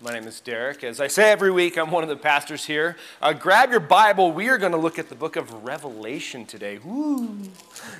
My name is Derek. As I say every week, I'm one of the pastors here. Uh, grab your Bible. We are going to look at the book of Revelation today. Woo!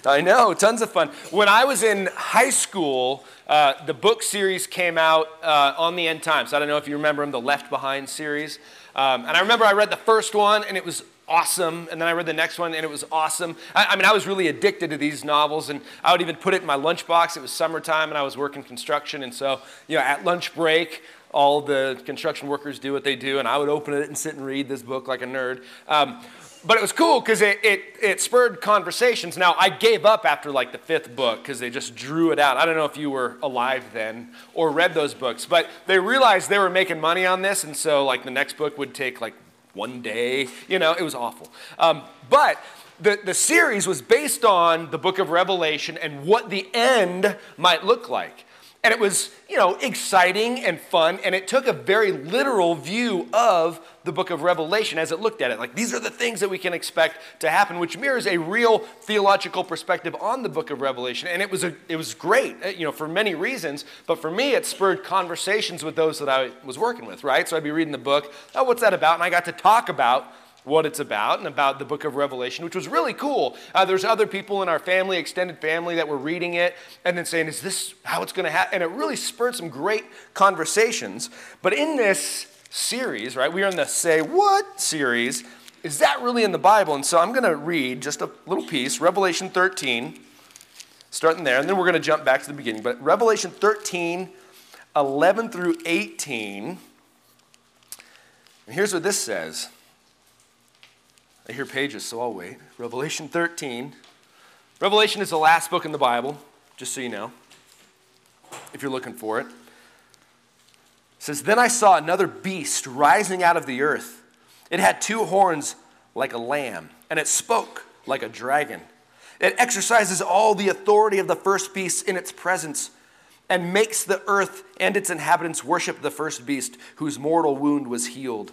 I know, tons of fun. When I was in high school, uh, the book series came out uh, on the End Times. I don't know if you remember them, the Left Behind series. Um, and I remember I read the first one, and it was awesome. And then I read the next one, and it was awesome. I, I, mean, I was really addicted to these novels, and I would even put it in my lunchbox. It was summertime, and I was working construction, and so you know, at lunch break, all the construction workers do what they do, and I would open it and sit and read this book like a nerd. Um, but it was cool because it, it, it spurred conversations. Now, I gave up after like the fifth book because they just drew it out. I don't know if you were alive then or read those books, but they realized they were making money on this, and so like the next book would take like one day. You know, it was awful. Um, but the, the series was based on the book of Revelation and what the end might look like. And it was, you know, exciting and fun, and it took a very literal view of the book of Revelation as it looked at it. Like, these are the things that we can expect to happen, which mirrors a real theological perspective on the book of Revelation. And it was, a, it was great, uh, you know, for many reasons. But for me, it spurred conversations with those that I was working with, right? So I'd be reading the book, oh, what's that about? And I got to talk about what it's about and about the book of Revelation, which was really cool. Uh, there's other people in our family, extended family, that were reading it and then saying, Is this how it's going to happen? And it really spurred some great conversations. But in this series, right, we are in the Say What series. Is that really in the Bible? And so I'm going to read just a little piece, Revelation 13, starting there, and then we're going to jump back to the beginning. But Revelation 13, 11 through 18. And here's what this says. I hear pages, so I'll wait. Revelation 13. Revelation is the last book in the Bible, just so you know, if you're looking for it. It says, Then I saw another beast rising out of the earth. It had two horns like a lamb, and it spoke like a dragon. It exercises all the authority of the first beast in its presence and makes the earth and its inhabitants worship the first beast whose mortal wound was healed.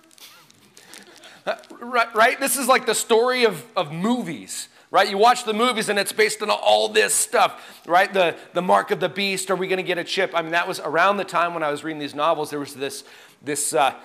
Right, right? This is like the story of, of movies, right? You watch the movies and it's based on all this stuff, right? The, the mark of the beast, are we going to get a chip? I mean, that was around the time when I was reading these novels, there was this, this uh,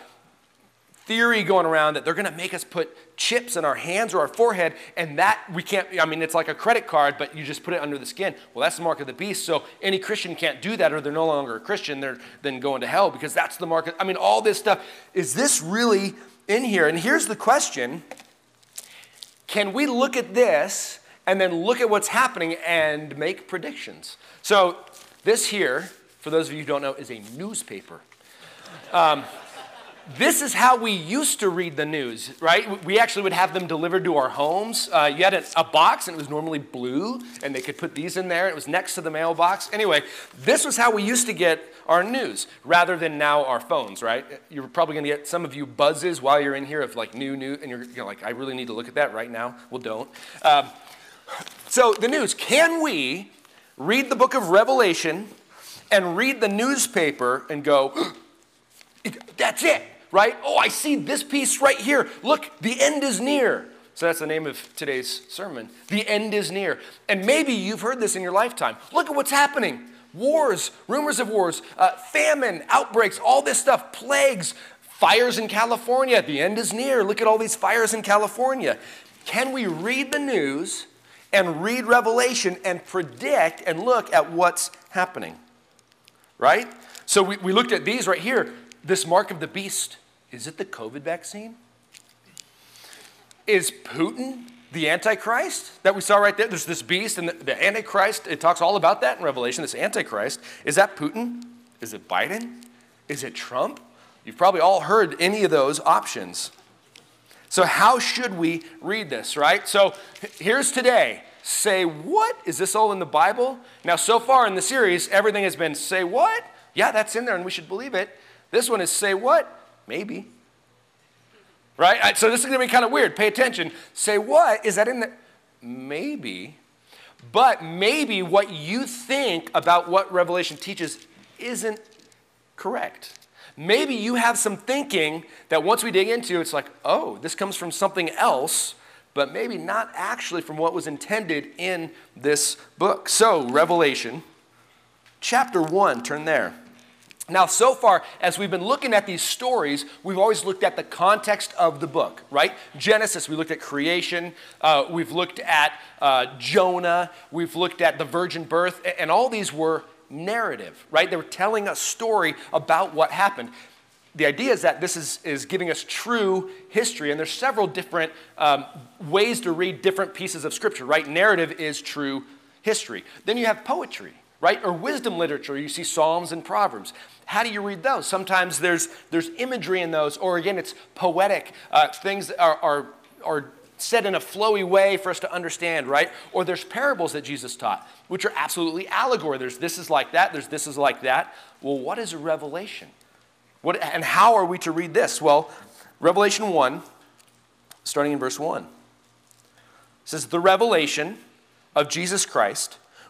theory going around that they're going to make us put chips in our hands or our forehead, and that we can't, I mean, it's like a credit card, but you just put it under the skin. Well, that's the mark of the beast, so any Christian can't do that, or they're no longer a Christian, they're then going to hell because that's the mark. Of, I mean, all this stuff. Is this really in here. And here's the question Can we look at this and then look at what's happening and make predictions? So, this here, for those of you who don't know, is a newspaper. Um, this is how we used to read the news, right? We actually would have them delivered to our homes. Uh, you had a, a, box, and it was normally blue, and they could put these in there. It was next to the mailbox. Anyway, this was how we used to get our news, rather than now our phones, right? You're probably going to get some of you buzzes while you're in here of like new news, and you're, you're like, I really need to look at that right now. Well, don't. Um, so the news. Can we read the book of Revelation and read the newspaper and go, that's it? Right? Oh, I see this piece right here. Look, the end is near. So that's the name of today's sermon. The end is near. And maybe you've heard this in your lifetime. Look at what's happening wars, rumors of wars, uh, famine, outbreaks, all this stuff, plagues, fires in California. The end is near. Look at all these fires in California. Can we read the news and read Revelation and predict and look at what's happening? Right? So we, we looked at these right here. This mark of the beast is it the COVID vaccine? Is Putin the Antichrist that we saw right there. There's this beast, and the, the Antichrist, it talks all about that in Revelation. This Antichrist. Is that Putin? Is it Biden? Is it Trump? You've probably all heard any of those options. So, how should we read this, right? So, here's today. Say what? Is this all in the Bible? Now, so far in the series, everything has been say what? Yeah, that's in there and we should believe it. This one is say what? Maybe. Right? So, this is going to be kind of weird. Pay attention. Say what? Is that in there? Maybe. But maybe what you think about what Revelation teaches isn't correct. Maybe you have some thinking that once we dig into, it's like, oh, this comes from something else, but maybe not actually from what was intended in this book. So, Revelation chapter 1, turn there. Now, so far, as we've been looking at these stories, we've always looked at the context of the book, right? Genesis, we looked at creation, uh, we've looked at uh, Jonah, we've looked at the virgin birth, and all these were narrative, right? They were telling a story about what happened. The idea is that this is, is giving us true history, and there's several different um, ways to read different pieces of scripture, right? Narrative is true history. Then you have poetry, right? Or wisdom literature. You see Psalms and Proverbs. How do you read those? Sometimes there's, there's imagery in those, or again, it's poetic. Uh, things are, are, are said in a flowy way for us to understand, right? Or there's parables that Jesus taught, which are absolutely allegory. There's this is like that, there's this is like that. Well, what is a revelation? What, and how are we to read this? Well, Revelation 1, starting in verse 1, says, The revelation of Jesus Christ,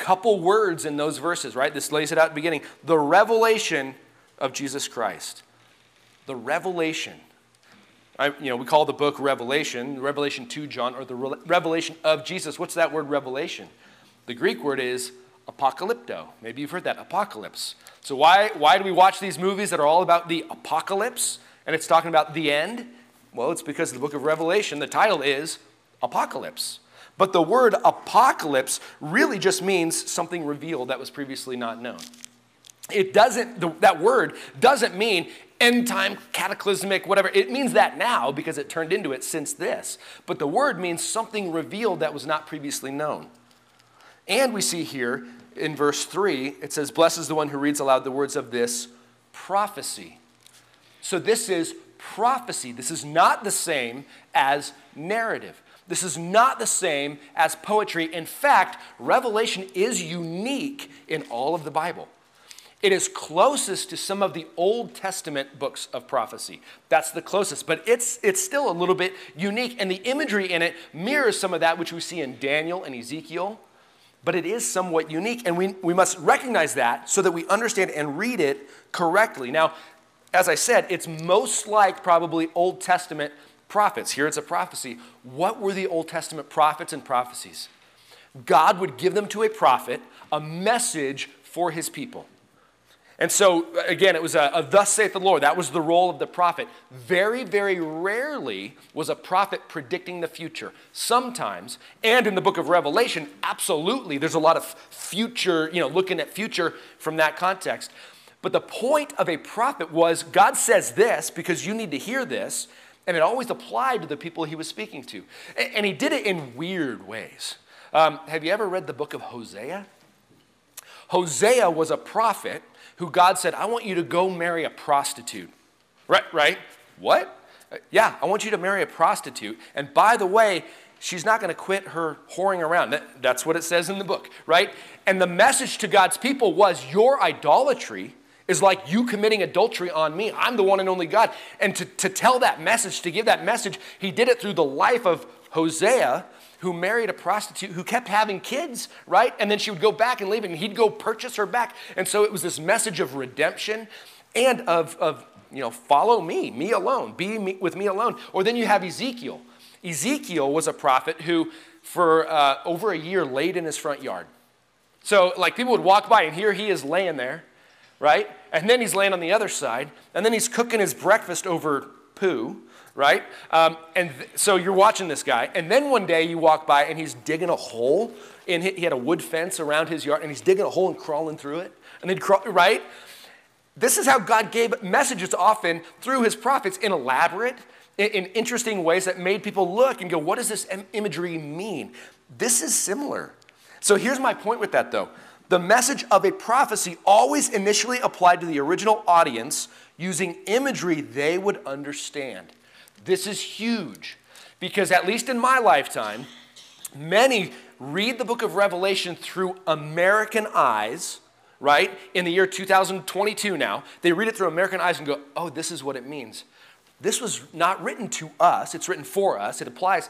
Couple words in those verses, right? This lays it out at the beginning. The revelation of Jesus Christ. The revelation I, you know, we call the book Revelation, Revelation to John, or the re- revelation of Jesus. What's that word revelation? The Greek word is apocalypto. Maybe you've heard that, apocalypse. So why, why do we watch these movies that are all about the apocalypse and it's talking about the end? Well, it's because the book of Revelation, the title is Apocalypse. But the word apocalypse really just means something revealed that was previously not known. It doesn't, the, that word doesn't mean end time, cataclysmic, whatever. It means that now because it turned into it since this. But the word means something revealed that was not previously known. And we see here in verse 3, it says, Blessed is the one who reads aloud the words of this prophecy. So this is prophecy. This is not the same as narrative. This is not the same as poetry. In fact, Revelation is unique in all of the Bible. It is closest to some of the Old Testament books of prophecy. That's the closest, but it's, it's still a little bit unique. And the imagery in it mirrors some of that which we see in Daniel and Ezekiel, but it is somewhat unique. And we, we must recognize that so that we understand and read it correctly. Now, as I said, it's most like probably Old Testament prophets. Here it's a prophecy. What were the Old Testament prophets and prophecies? God would give them to a prophet a message for his people. And so, again, it was a, a, thus saith the Lord. That was the role of the prophet. Very, very rarely was a prophet predicting the future. Sometimes, and in the book of Revelation, absolutely, there's a lot of future, you know, looking at future from that context. But the point of a prophet was God says this because you need to hear this, and it always applied to the people he was speaking to. And, he did it in weird ways. Um, have you ever read the book of Hosea? Hosea was a prophet who God said, I want you to go marry a prostitute. Right, right? What? Yeah, I want you to marry a prostitute. And by the way, she's not going to quit her whoring around. That, that's what it says in the book, right? And the message to God's people was your idolatry is like you committing adultery on me. I'm the one and only God. And to, to tell that message, to give that message, he did it through the life of Hosea, who married a prostitute who kept having kids, right? And then she would go back and leave, and he'd go purchase her back. And so it was this message of redemption and of, of you know, follow me, me alone, be me, with me alone. Or then you have Ezekiel. Ezekiel was a prophet who, for uh, over a year, laid in his front yard. So, like, people would walk by, and here he is laying there, right? And then he's laying on the other side, and then he's cooking his breakfast over poo, right? Um, and th- so you're watching this guy, and then one day you walk by, and he's digging a hole. In he had a wood fence around his yard, and he's digging a hole and crawling through it, and then crawl, right? This is how God gave messages often through his prophets in elaborate, in, in interesting ways that made people look and go, what does this im- imagery mean? This is similar. So here's my point with that though. The message of a prophecy always initially applied to the original audience using imagery they would understand. This is huge because, at least in my lifetime, many read the book of Revelation through American eyes right? In the year 2022 now, they read it through American eyes and go, oh, this is what it means. This was not written to us, it's written for us, it applies,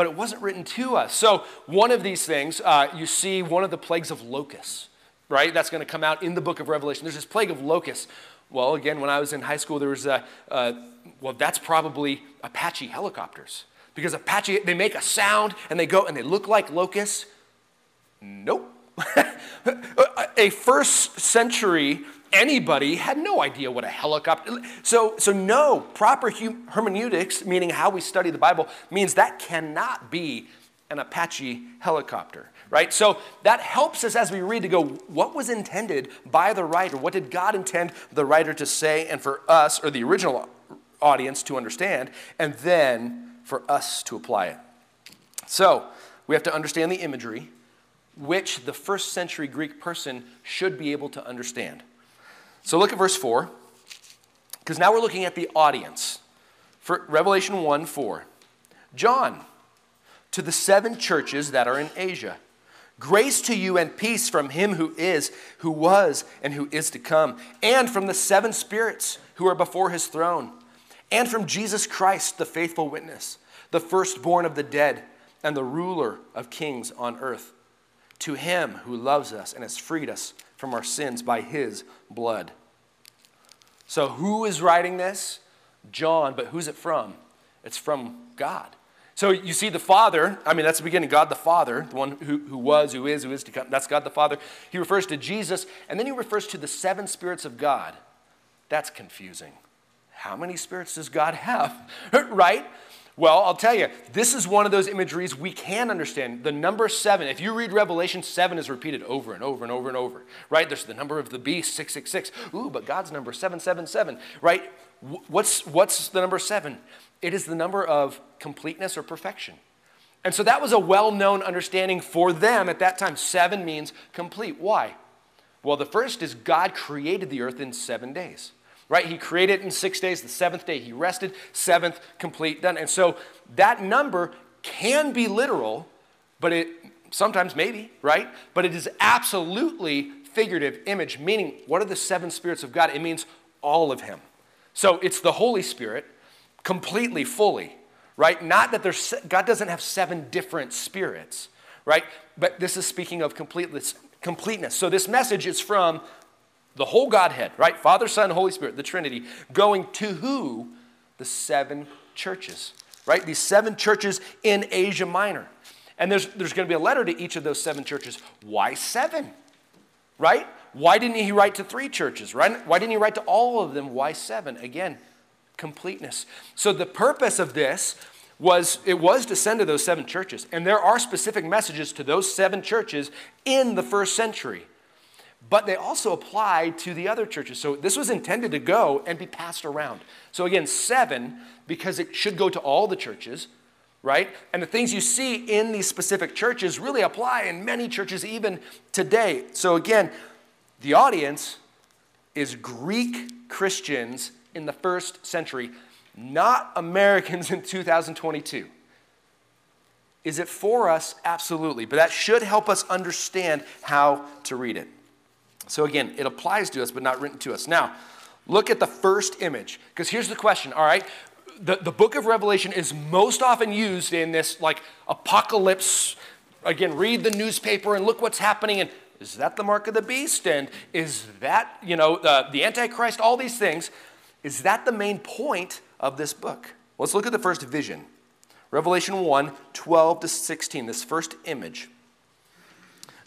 but it wasn't written to us. So, one of these things, uh, you see one of the plagues of locusts, right? That's going to come out in the book of Revelation. There's this plague of locusts. Well, again, when I was in high school, there was a, uh, well, that's probably Apache helicopters. Because Apache, they make a sound and they go and they look like locusts. Nope. a first century anybody had no idea what a helicopter so so no proper hermeneutics meaning how we study the bible means that cannot be an apache helicopter right? So that helps us as we read to go what was intended by the writer? What did god intend the writer to say and for us or the original audience to understand and then for us to apply it? So we have to understand the imagery which the first century Greek person should be able to understand. So look at verse 4, because now we're looking at the audience. For Revelation 1 4. John, to the seven churches that are in Asia. Grace to you and peace from him who is, who was, and who is to come, and from the seven spirits who are before his throne, and from Jesus Christ, the faithful witness, the firstborn of the dead, and the ruler of kings on earth to him who loves us and has freed us from our sins by his blood. So, who is writing this? John, but who's it from? It's from God. So, you see the Father, I mean, that's the beginning God the Father, the one who, who was, who is, who is to come. That's God the Father. He refers to Jesus, and then he refers to the seven spirits of God. That's confusing. How many spirits does God have? right? Well, I'll tell you, this is one of those imageries we can understand. The number seven, if you read Revelation, seven is repeated over and over and over and over, right? There's the number of the beast, 666. Ooh, but God's number, 777, right? What's, what's the number seven? It is the number of completeness or perfection. And so that was a well known understanding for them at that time. Seven means complete. Why? Well, the first is God created the earth in seven days right? He created in six days. The seventh day he rested, seventh complete, done. And so that number can be literal, but it sometimes maybe, right? But it is absolutely figurative image, meaning what are the seven spirits of God? It means all of him. So it's the Holy Spirit completely, fully, right? Not that there's, God doesn't have seven different spirits, right? But this is speaking of completeness. completeness. So this message is from the whole Godhead, right? Father, Son, Holy Spirit, the Trinity, going to who? The seven churches, right? These seven churches in Asia Minor. And there's, there's going to be a letter to each of those seven churches. Why seven? Right? Why didn't he write to three churches? Right? Why didn't he write to all of them? Why seven? Again, completeness. So the purpose of this was it was to send to those seven churches. And there are specific messages to those seven churches in the first century but they also apply to the other churches. So this was intended to go and be passed around. So again, seven, because it should go to all the churches, right? And the things you see in these specific churches really apply in many churches even today. So again, the audience is Greek Christians in the first century, not Americans in 2022. Is it for us? Absolutely. But that should help us understand how to read it. So again, it applies to us, but not written to us. Now, look at the first image, because here's the question, all right? The, the book of Revelation is most often used in this like apocalypse. Again, read the newspaper and look what's happening. And is that the mark of the beast? And is that, you know, uh, the Antichrist? All these things. Is that the main point of this book? Let's look at the first vision. Revelation 1 12 to 16, this first image.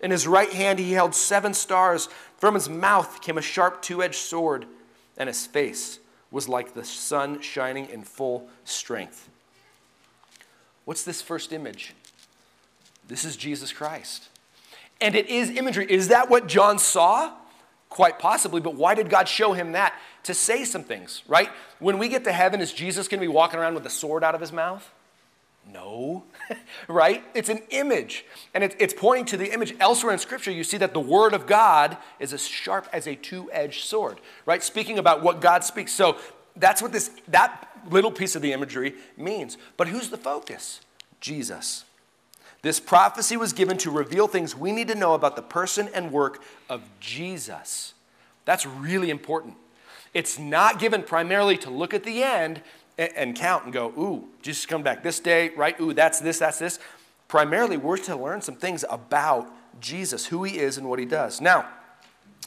In his right hand he held seven stars. From his mouth came a sharp two edged sword, and his face was like the sun shining in full strength. What's this first image? This is Jesus Christ. And it is imagery. Is that what John saw? Quite possibly, but why did God show him that? To say some things, right? When we get to heaven, is Jesus going to be walking around with a sword out of his mouth? No, right? It's an image, and it, it's pointing to the image. Elsewhere in Scripture, you see that the Word of God is as sharp as a two edged sword, right? Speaking about what God speaks. So that's what this, that little piece of the imagery means. But who's the focus? Jesus. This prophecy was given to reveal things we need to know about the person and work of Jesus. That's really important. It's not given primarily to look at the end and, count and go, ooh, Jesus come back this day, right? Ooh, that's this, that's this. Primarily, we're to learn some things about Jesus, who he is and what he does. Now,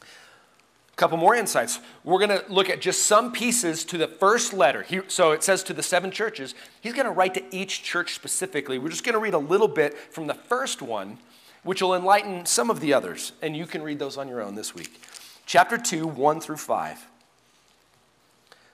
a couple more insights. We're going to look at just some pieces to the first letter. He, so it says to the seven churches. He's going to write to each church specifically. We're just going to read a little bit from the first one, which will enlighten some of the others. And you can read those on your own this week. Chapter 2, 1 through 5.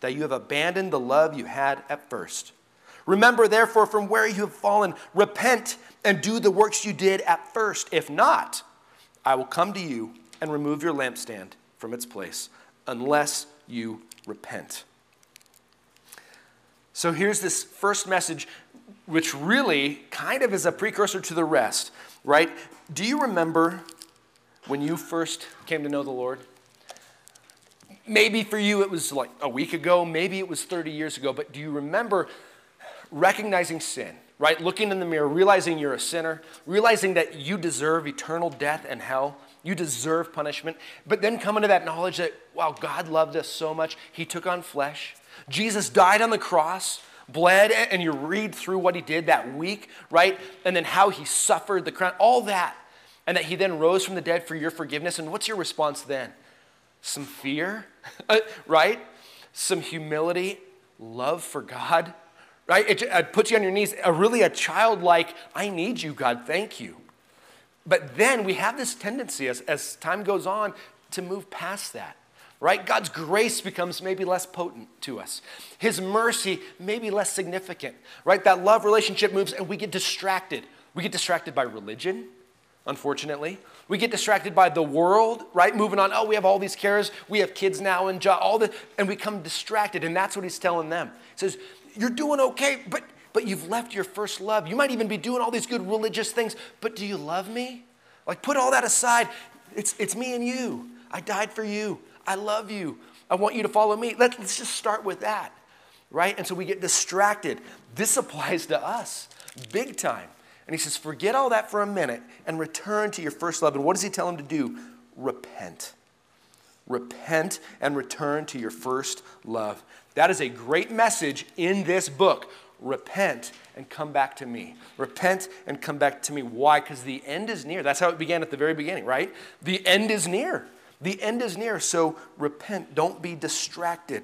that you have abandoned the love you had at first. Remember, therefore, from where you have fallen, repent and do the works you did at first. If not, I will come to you and remove your lampstand from its place unless you repent. So here's this first message, which really kind of is a precursor to the rest, right? Do you remember when you first came to know the Lord? Maybe for you it was like a week ago, maybe it was 30 years ago, but do you remember recognizing sin, right? Looking in the mirror, realizing you're a sinner, realizing that you deserve eternal death and hell, you deserve punishment. But then coming to that knowledge that, wow, God loved us so much, He took on flesh. Jesus died on the cross, bled, and you read through what He did that week, right? And then how He suffered the crown, all that. And that He then rose from the dead for your forgiveness. And what's your response then? Some fear, uh, right? Some humility, love for God, right? It, it puts you on your knees. A, really a childlike, I need you, God, thank you. But then we have this tendency as, as time goes on to move past that, right? God's grace becomes maybe less potent to us. His mercy maybe less significant, right? That love relationship moves and we get distracted. We get distracted by religion, unfortunately. We get distracted by the world, right? Moving on, oh, we have all these cares. We have kids now and all the, and we come distracted. And that's what he's telling them. He says, you're doing okay, but but you've left your first love. You might even be doing all these good religious things, but do you love me? Like, put all that aside. It's, it's me and you. I died for you. I love you. I want you to follow me. Let, let's just start with that, right? And so we get distracted. This applies to us big time. And he says, forget all that for a minute and return to your first love. And what does he tell him to do? Repent. Repent and return to your first love. That is a great message in this book repent and come back to me. Repent and come back to me. Why? Because the end is near. That's how it began at the very beginning, right? The end is near. The end is near. So repent. Don't be distracted.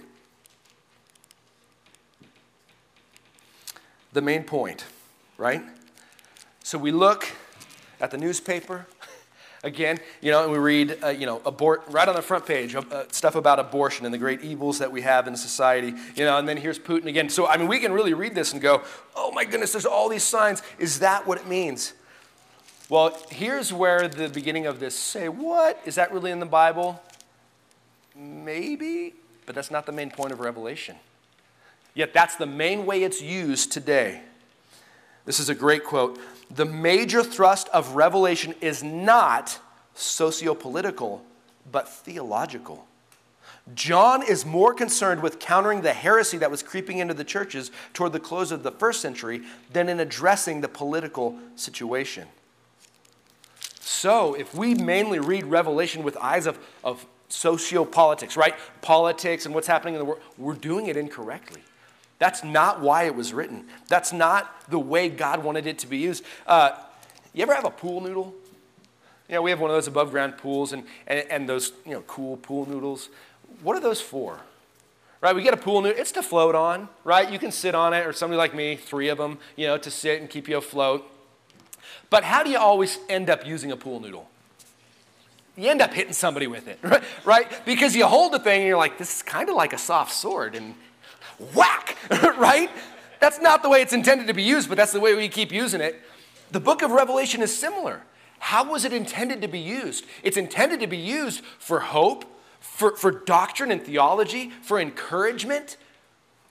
The main point, right? So we look at the newspaper, again, you know, and we read, uh, you know, abort right on the front page, uh, stuff about abortion and the great evils that we have in society, you know, and then here's Putin again. So, I mean, we can really read this and go, oh my goodness, there's all these signs. Is that what it means? Well, here's where the beginning of this say, what? Is that really in the Bible? Maybe, but that's not the main point of Revelation. Yet that's the main way it's used today. This is a great quote. The major thrust of Revelation is not sociopolitical, but theological. John is more concerned with countering the heresy that was creeping into the churches toward the close of the first century than in addressing the political situation. So, if we mainly read Revelation with eyes of, of sociopolitics, right? Politics and what's happening in the world, we're doing it incorrectly. That's not why it was written. That's not the way God wanted it to be used. Uh, you ever have a pool noodle? You know, we have one of those above ground pools and, and, and those, you know, cool pool noodles. What are those for? Right, we get a pool noodle, it's to float on, right? You can sit on it, or somebody like me, three of them, you know, to sit and keep you afloat. But how do you always end up using a pool noodle? You end up hitting somebody with it, right? Because you hold the thing and you're like, this is kind of like a soft sword, and whack, right? That's not the way it's intended to be used, but that's the way we keep using it. The book of Revelation is similar. How was it intended to be used? It's intended to be used for hope, for, for doctrine and theology, for encouragement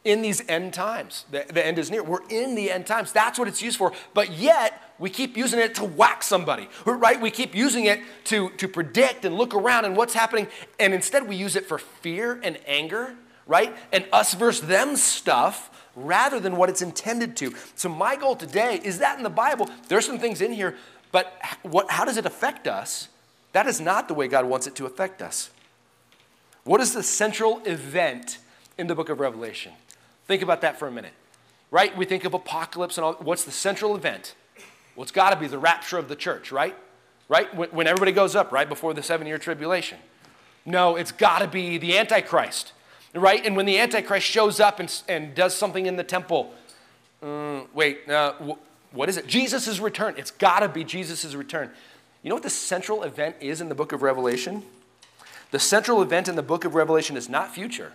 in these end times. The, the end is near. We're in the end times. That's what it's used for. But yet, we keep using it to whack somebody, right? We keep using it to, to predict and look around and what's happening. And instead, we use it for fear and anger right? And us versus them stuff rather than what it's intended to. So, my goal today is that in the Bible, there's some things in here, but what, how does it affect us? That is not the way God wants it to affect us. What is the central event in the book of Revelation? Think about that for a minute, right? We think of apocalypse and all. What's the central event? Well, it's got to be the rapture of the church, right? Right? When, when everybody goes up, right before the seven year tribulation. No, it's got to be the Antichrist right? And when the Antichrist shows up and, and does something in the temple, uh, wait, uh, wh- what is it? Jesus' return. It's got to be Jesus' return. You know what the central event is in the book of Revelation? The central event in the book of Revelation is not future,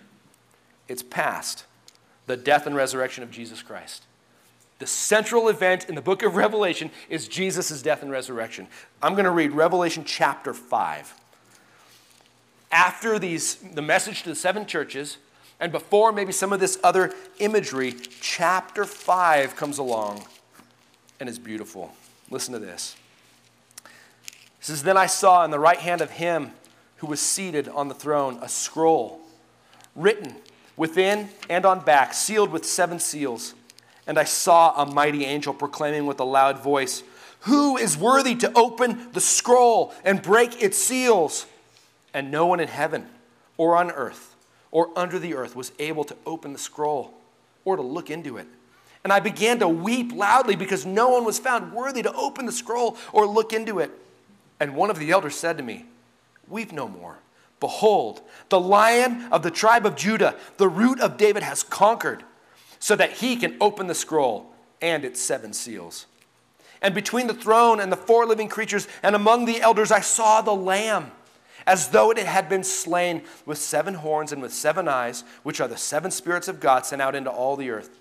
it's past the death and resurrection of Jesus Christ. The central event in the book of Revelation is Jesus' death and resurrection. I'm going to read Revelation chapter 5 after these, the message to the seven churches, and before maybe some of this other imagery, chapter 5 comes along and is beautiful. Listen to this. It says, Then I saw in the right hand of him who was seated on the throne a scroll written within and on back, sealed with seven seals. And I saw a mighty angel proclaiming with a loud voice, Who is worthy to open the scroll and break its seals? And no one in heaven or on earth or under the earth was able to open the scroll or to look into it. And I began to weep loudly because no one was found worthy to open the scroll or look into it. And one of the elders said to me, Weep no more. Behold, the lion of the tribe of Judah, the root of David, has conquered, so that he can open the scroll and its seven seals. And between the throne and the four living creatures and among the elders, I saw the Lamb as though it had been slain with seven horns and with seven eyes, which are the seven spirits of God sent out into all the earth.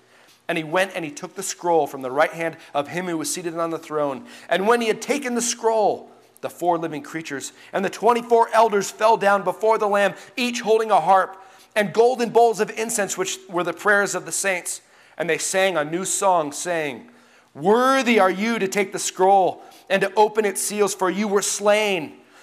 And he went and he took the scroll from the right hand of him who was seated on the throne. And when he had taken the scroll, the four living creatures and the 24 elders fell down before the Lamb, each holding a harp and golden bowls of incense, which were the prayers of the saints. And they sang a new song, saying, Worthy are you to take the scroll and to open its seals, for you were slain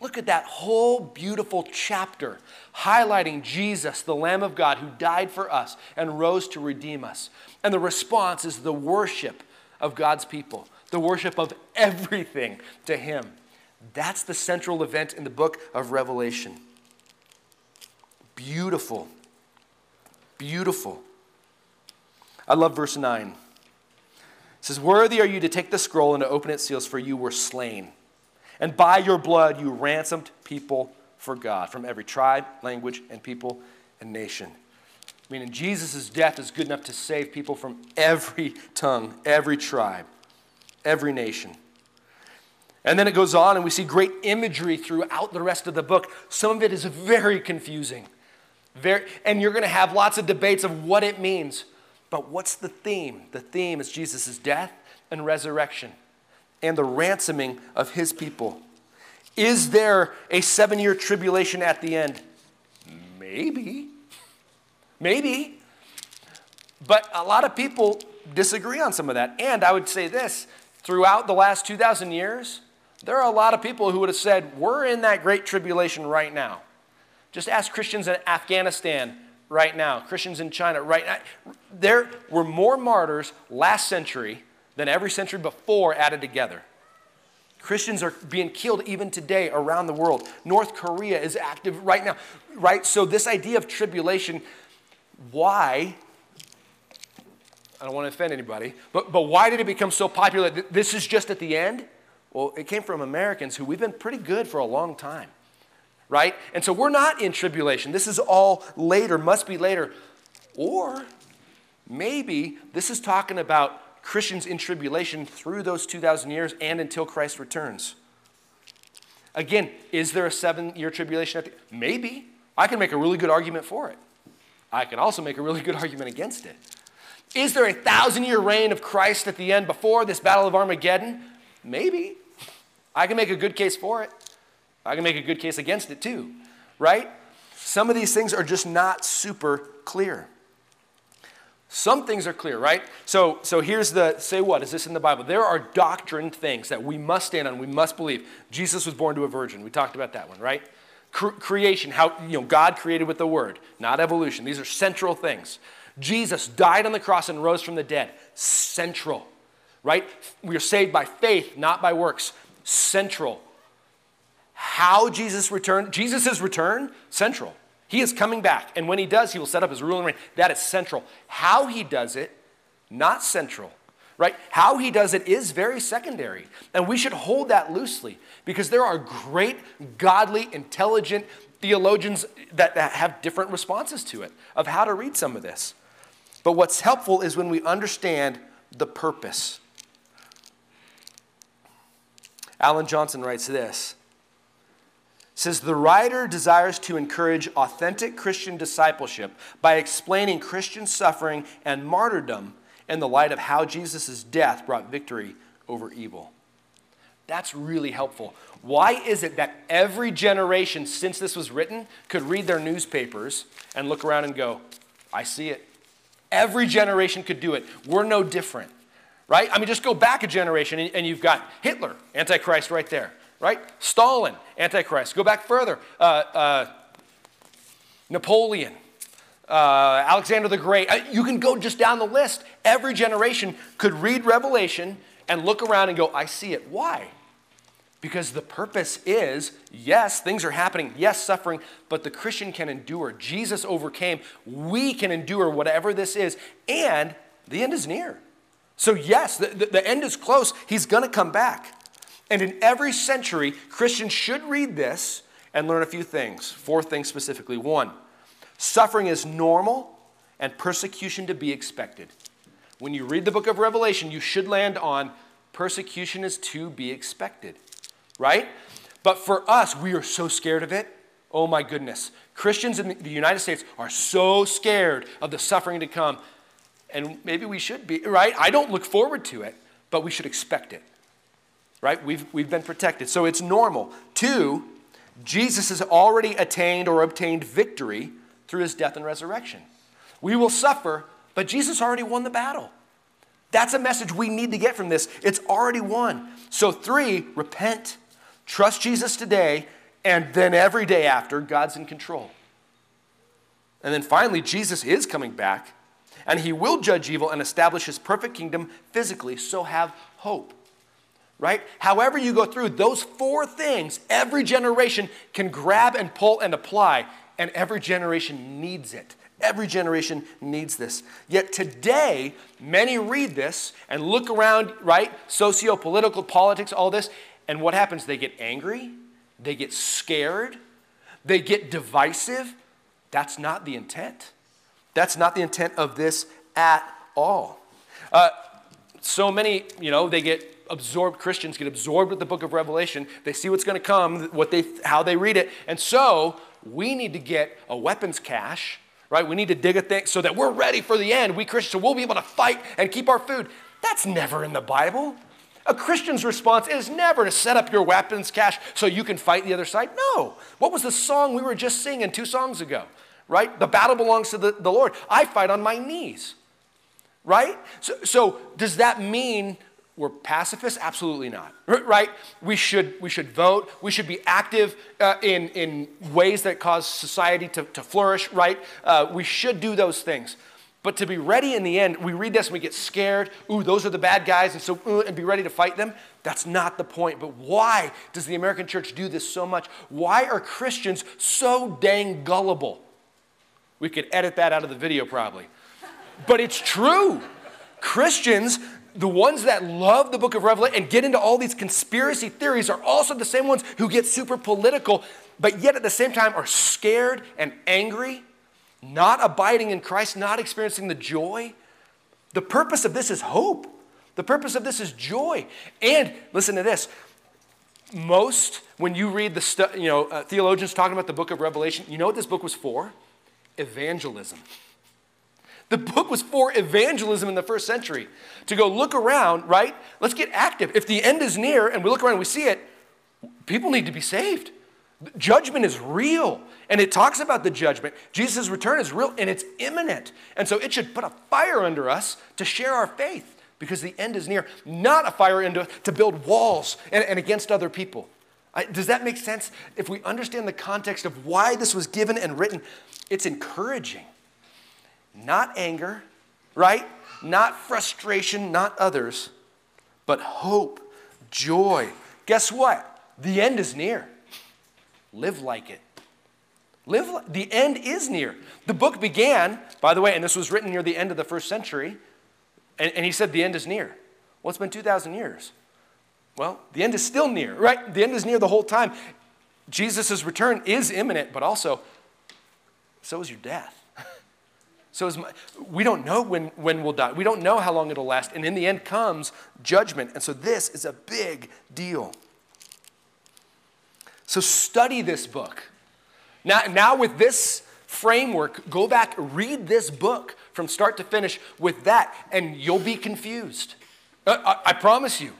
Look at that whole beautiful chapter highlighting Jesus, the Lamb of God, who died for us and rose to redeem us. And the response is the worship of God's people, the worship of everything to Him. That's the central event in the book of Revelation. Beautiful. Beautiful. I love verse 9. It says, Worthy are you to take the scroll and to open its seals, for you were slain. And by your blood you ransomed people for God from every tribe, language, and people and nation. Meaning Jesus' death is good enough to save people from every tongue, every tribe, every nation. And then it goes on, and we see great imagery throughout the rest of the book. Some of it is very confusing. Very, and you're going to have lots of debates of what it means. But what's the theme? The theme is Jesus' death and resurrection and the ransoming of his people. Is there a seven year tribulation at the end? Maybe. Maybe. But a lot of people disagree on some of that. And I would say this throughout the last 2,000 years, there are a lot of people who would have said, We're in that great tribulation right now. Just ask Christians in Afghanistan right now, Christians in China right now. There were more martyrs last century than every century before added together. Christians are being killed even today around the world. North Korea is active right now, right? So, this idea of tribulation, why? I don't want to offend anybody, but, but why did it become so popular? This is just at the end? Well, it came from Americans who we've been pretty good for a long time right? And so we're not in tribulation. This is all later, must be later. Or maybe this is talking about Christians in tribulation through those 2,000 years and until Christ returns. Again, is there a seven year tribulation? At the, maybe. I can make a really good argument for it. I can also make a really good argument against it. Is there a thousand year reign of Christ at the end before this battle of Armageddon? Maybe. I can make a good case for it. I can make a good case against it too, right? Some of these things are just not super clear. Some things are clear, right? So, so here's the say what? Is this in the Bible? There are doctrine things that we must stand on, we must believe. Jesus was born to a virgin. We talked about that one, right? Cre- creation, how you know God created with the word, not evolution. These are central things. Jesus died on the cross and rose from the dead. Central, right? We are saved by faith, not by works. Central how Jesus returned, Jesus' return, central. He is coming back. And when he does, he will set up his rule and reign. That is central. How he does it, not central. Right? How he does it is very secondary. And we should hold that loosely because there are great, godly, intelligent theologians that, that have different responses to it of how to read some of this. But what's helpful is when we understand the purpose. Alan Johnson writes this says the writer desires to encourage authentic Christian discipleship by explaining Christian suffering and martyrdom in the light of how Jesus' death brought victory over evil. That's really helpful. Why is it that every generation since this was written could read their newspapers and look around and go, I see it? Every generation could do it. We're no different, right? I mean, just go back a generation and you've got Hitler, Antichrist right there right? Stalin, Antichrist. Go back further. Uh, uh, Napoleon, uh, Alexander the Great. Uh, you can go just down the list. Every generation could read Revelation and look around and go, I see it. Why? Because the purpose is yes, things are happening, yes, suffering, but the Christian can endure. Jesus overcame. We can endure whatever this is, and the end is near. So, yes, the, the, the end is close. He's going to come back. And in every century, Christians should read this and learn a few things. Four things specifically. One, suffering is normal and persecution to be expected. When you read the book of Revelation, you should land on persecution is to be expected, right? But for us, we are so scared of it. Oh my goodness. Christians in the United States are so scared of the suffering to come. And maybe we should be, right? I don't look forward to it, but we should expect it right? We've, we've been protected. So it's normal. Two, Jesus has already attained or obtained victory through his death and resurrection. We will suffer, but Jesus already won the battle. That's a message we need to get from this. It's already won. So, three, repent, trust Jesus today, and then every day after, God's in control. And then finally, Jesus is coming back and he will judge evil and establish his perfect kingdom physically. So have hope. Right? However, you go through those four things, every generation can grab and pull and apply, and every generation needs it. Every generation needs this. Yet today, many read this and look around, right? Socio political, politics, all this, and what happens? They get angry, they get scared, they get divisive. That's not the intent. That's not the intent of this at all. Uh, so many, you know, they get absorbed, Christians get absorbed with the book of Revelation. They see what's going to come, what they, how they read it. And so we need to get a weapons cache right? We need to dig a thing so that we're ready for the end. We Christians will be able to fight and keep our food. That's never in the Bible. A Christian's response is never to set up your weapons cache so you can fight the other side. No. What was the song we were just singing two songs ago? Right? The battle belongs to the, the Lord. I fight on my knees. Right? So, so does that mean we're pacifists? Absolutely not. Right? We should, we should vote. We should be active uh, in, in ways that cause society to, to flourish, right? Uh, we should do those things. But to be ready in the end, we read this and we get scared. Ooh, those are the bad guys, and so uh, and be ready to fight them. That's not the point. But why does the American church do this so much? Why are Christians so dang gullible? We could edit that out of the video probably. But it's true. Christians the ones that love the book of Revelation and get into all these conspiracy theories are also the same ones who get super political, but yet at the same time are scared and angry, not abiding in Christ, not experiencing the joy. The purpose of this is hope. The purpose of this is joy. And listen to this. Most, when you read the, stu- you know, uh, theologians talking about the book of Revelation, you know what this book was for? Evangelism. The book was for evangelism in the first century. To go look around, right? Let's get active. If the end is near and we look around and we see it, people need to be saved. Judgment is real. And it talks about the judgment. Jesus' return is real and it's imminent. And so it should put a fire under us to share our faith because the end is near, not a fire into to build walls and, and against other people. I, does that make sense? If we understand the context of why this was given and written, it's encouraging not anger, right? Not frustration, not others, but hope, joy. Guess what? The end is near. Live like it. Live the end is near. The book began, by the way, and this was written near the end of the first century, and, and he said the end is near. Well, it's been 2,000 years. Well, the end is still near, right? The end is near the whole time. Jesus' return is imminent, but also, so is your death. So my, we don't know when, when we'll die. We don't know how long it'll last. And in the end comes judgment. And so this is a big deal. So study this book. Now, now with this framework, go back, read this book from start to finish with that, and you'll be confused. I, uh, I, I promise you.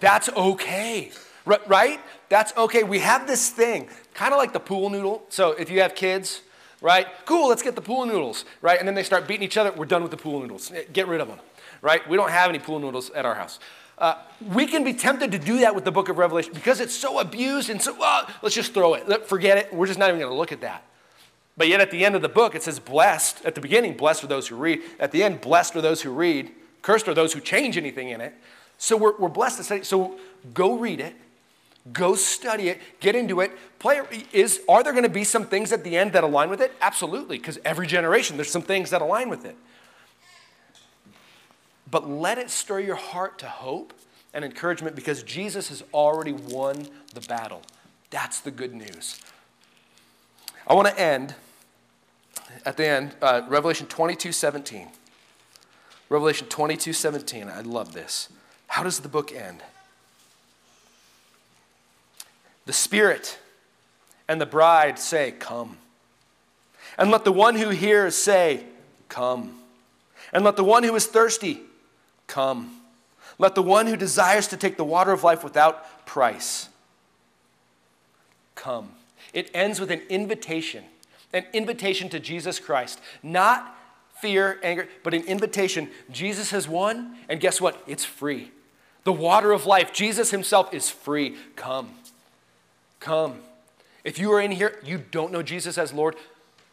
That's okay. Right? That's okay. We have this thing, kind of like the pool noodle. So if you have kids, right? Cool, let's get the pool noodles, right? And then they start beating each other. We're done with the pool noodles. Get rid of them, right? We don't have any pool noodles at our house. Uh, we can be tempted to do that with the book of Revelation because it's so abused and so, well, let's just throw it. Forget it. We're just not even going to look at that. But yet at the end of the book, it says, blessed. At the beginning, blessed are those who read. At the end, blessed are those who read. Cursed are those who change anything in it. So we're, we're blessed to say, so go read it Go study it, get into it. Play is are there going to be some things at the end that align with it? Absolutely, because every generation there's some things that align with it. But let it stir your heart to hope and encouragement because Jesus has already won the battle. That's the good news. I want to end at the end, uh, Revelation 22 17. Revelation 22 17. I love this. How does the book end? The Spirit and the bride say, Come. And let the one who hears say, Come. And let the one who is thirsty come. Let the one who desires to take the water of life without price come. It ends with an invitation, an invitation to Jesus Christ. Not fear, anger, but an invitation. Jesus has won, and guess what? It's free. The water of life, Jesus himself is free. Come. Come. If you are in here, you don't know Jesus as Lord,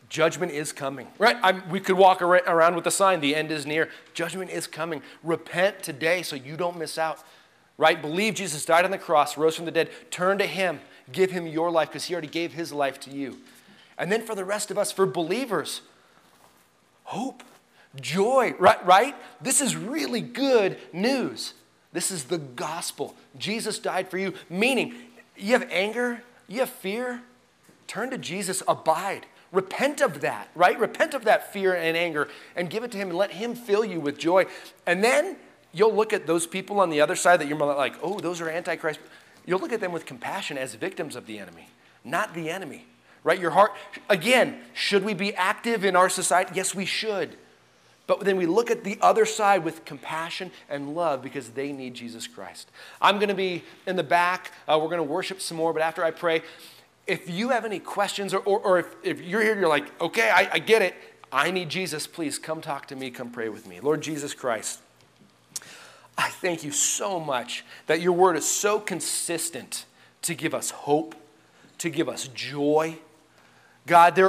Judgment is coming, right? I'm, we could walk around with a sign, the end is near. Judgment is coming. Repent today so you don't miss out, right? Believe Jesus died on the cross, rose from the dead. Turn to Him, give Him your life because He already gave His life to you. And then for the rest of us, for believers, hope, joy, right? right? This is really good news. This is the gospel. Jesus died for you, meaning you have anger, you have fear, turn to Jesus, abide. Repent of that, right? Repent of that fear and anger and give it to Him and let Him fill you with joy. And then you'll look at those people on the other side that you're like, oh, those are antichrist. You'll look at them with compassion as victims of the enemy, not the enemy, right? Your heart, again, should we be active in our society? Yes, we should. But then we look at the other side with compassion and love because they need Jesus Christ. I'm going to be in the back. Uh, we're going to worship some more, but after I pray, if you have any questions or, or, or if, if you're here, you're like, okay, I, I get it. I need Jesus. Please come talk to me. Come pray with me. Lord Jesus Christ, I thank you so much that your word is so consistent to give us hope, to give us joy. God, there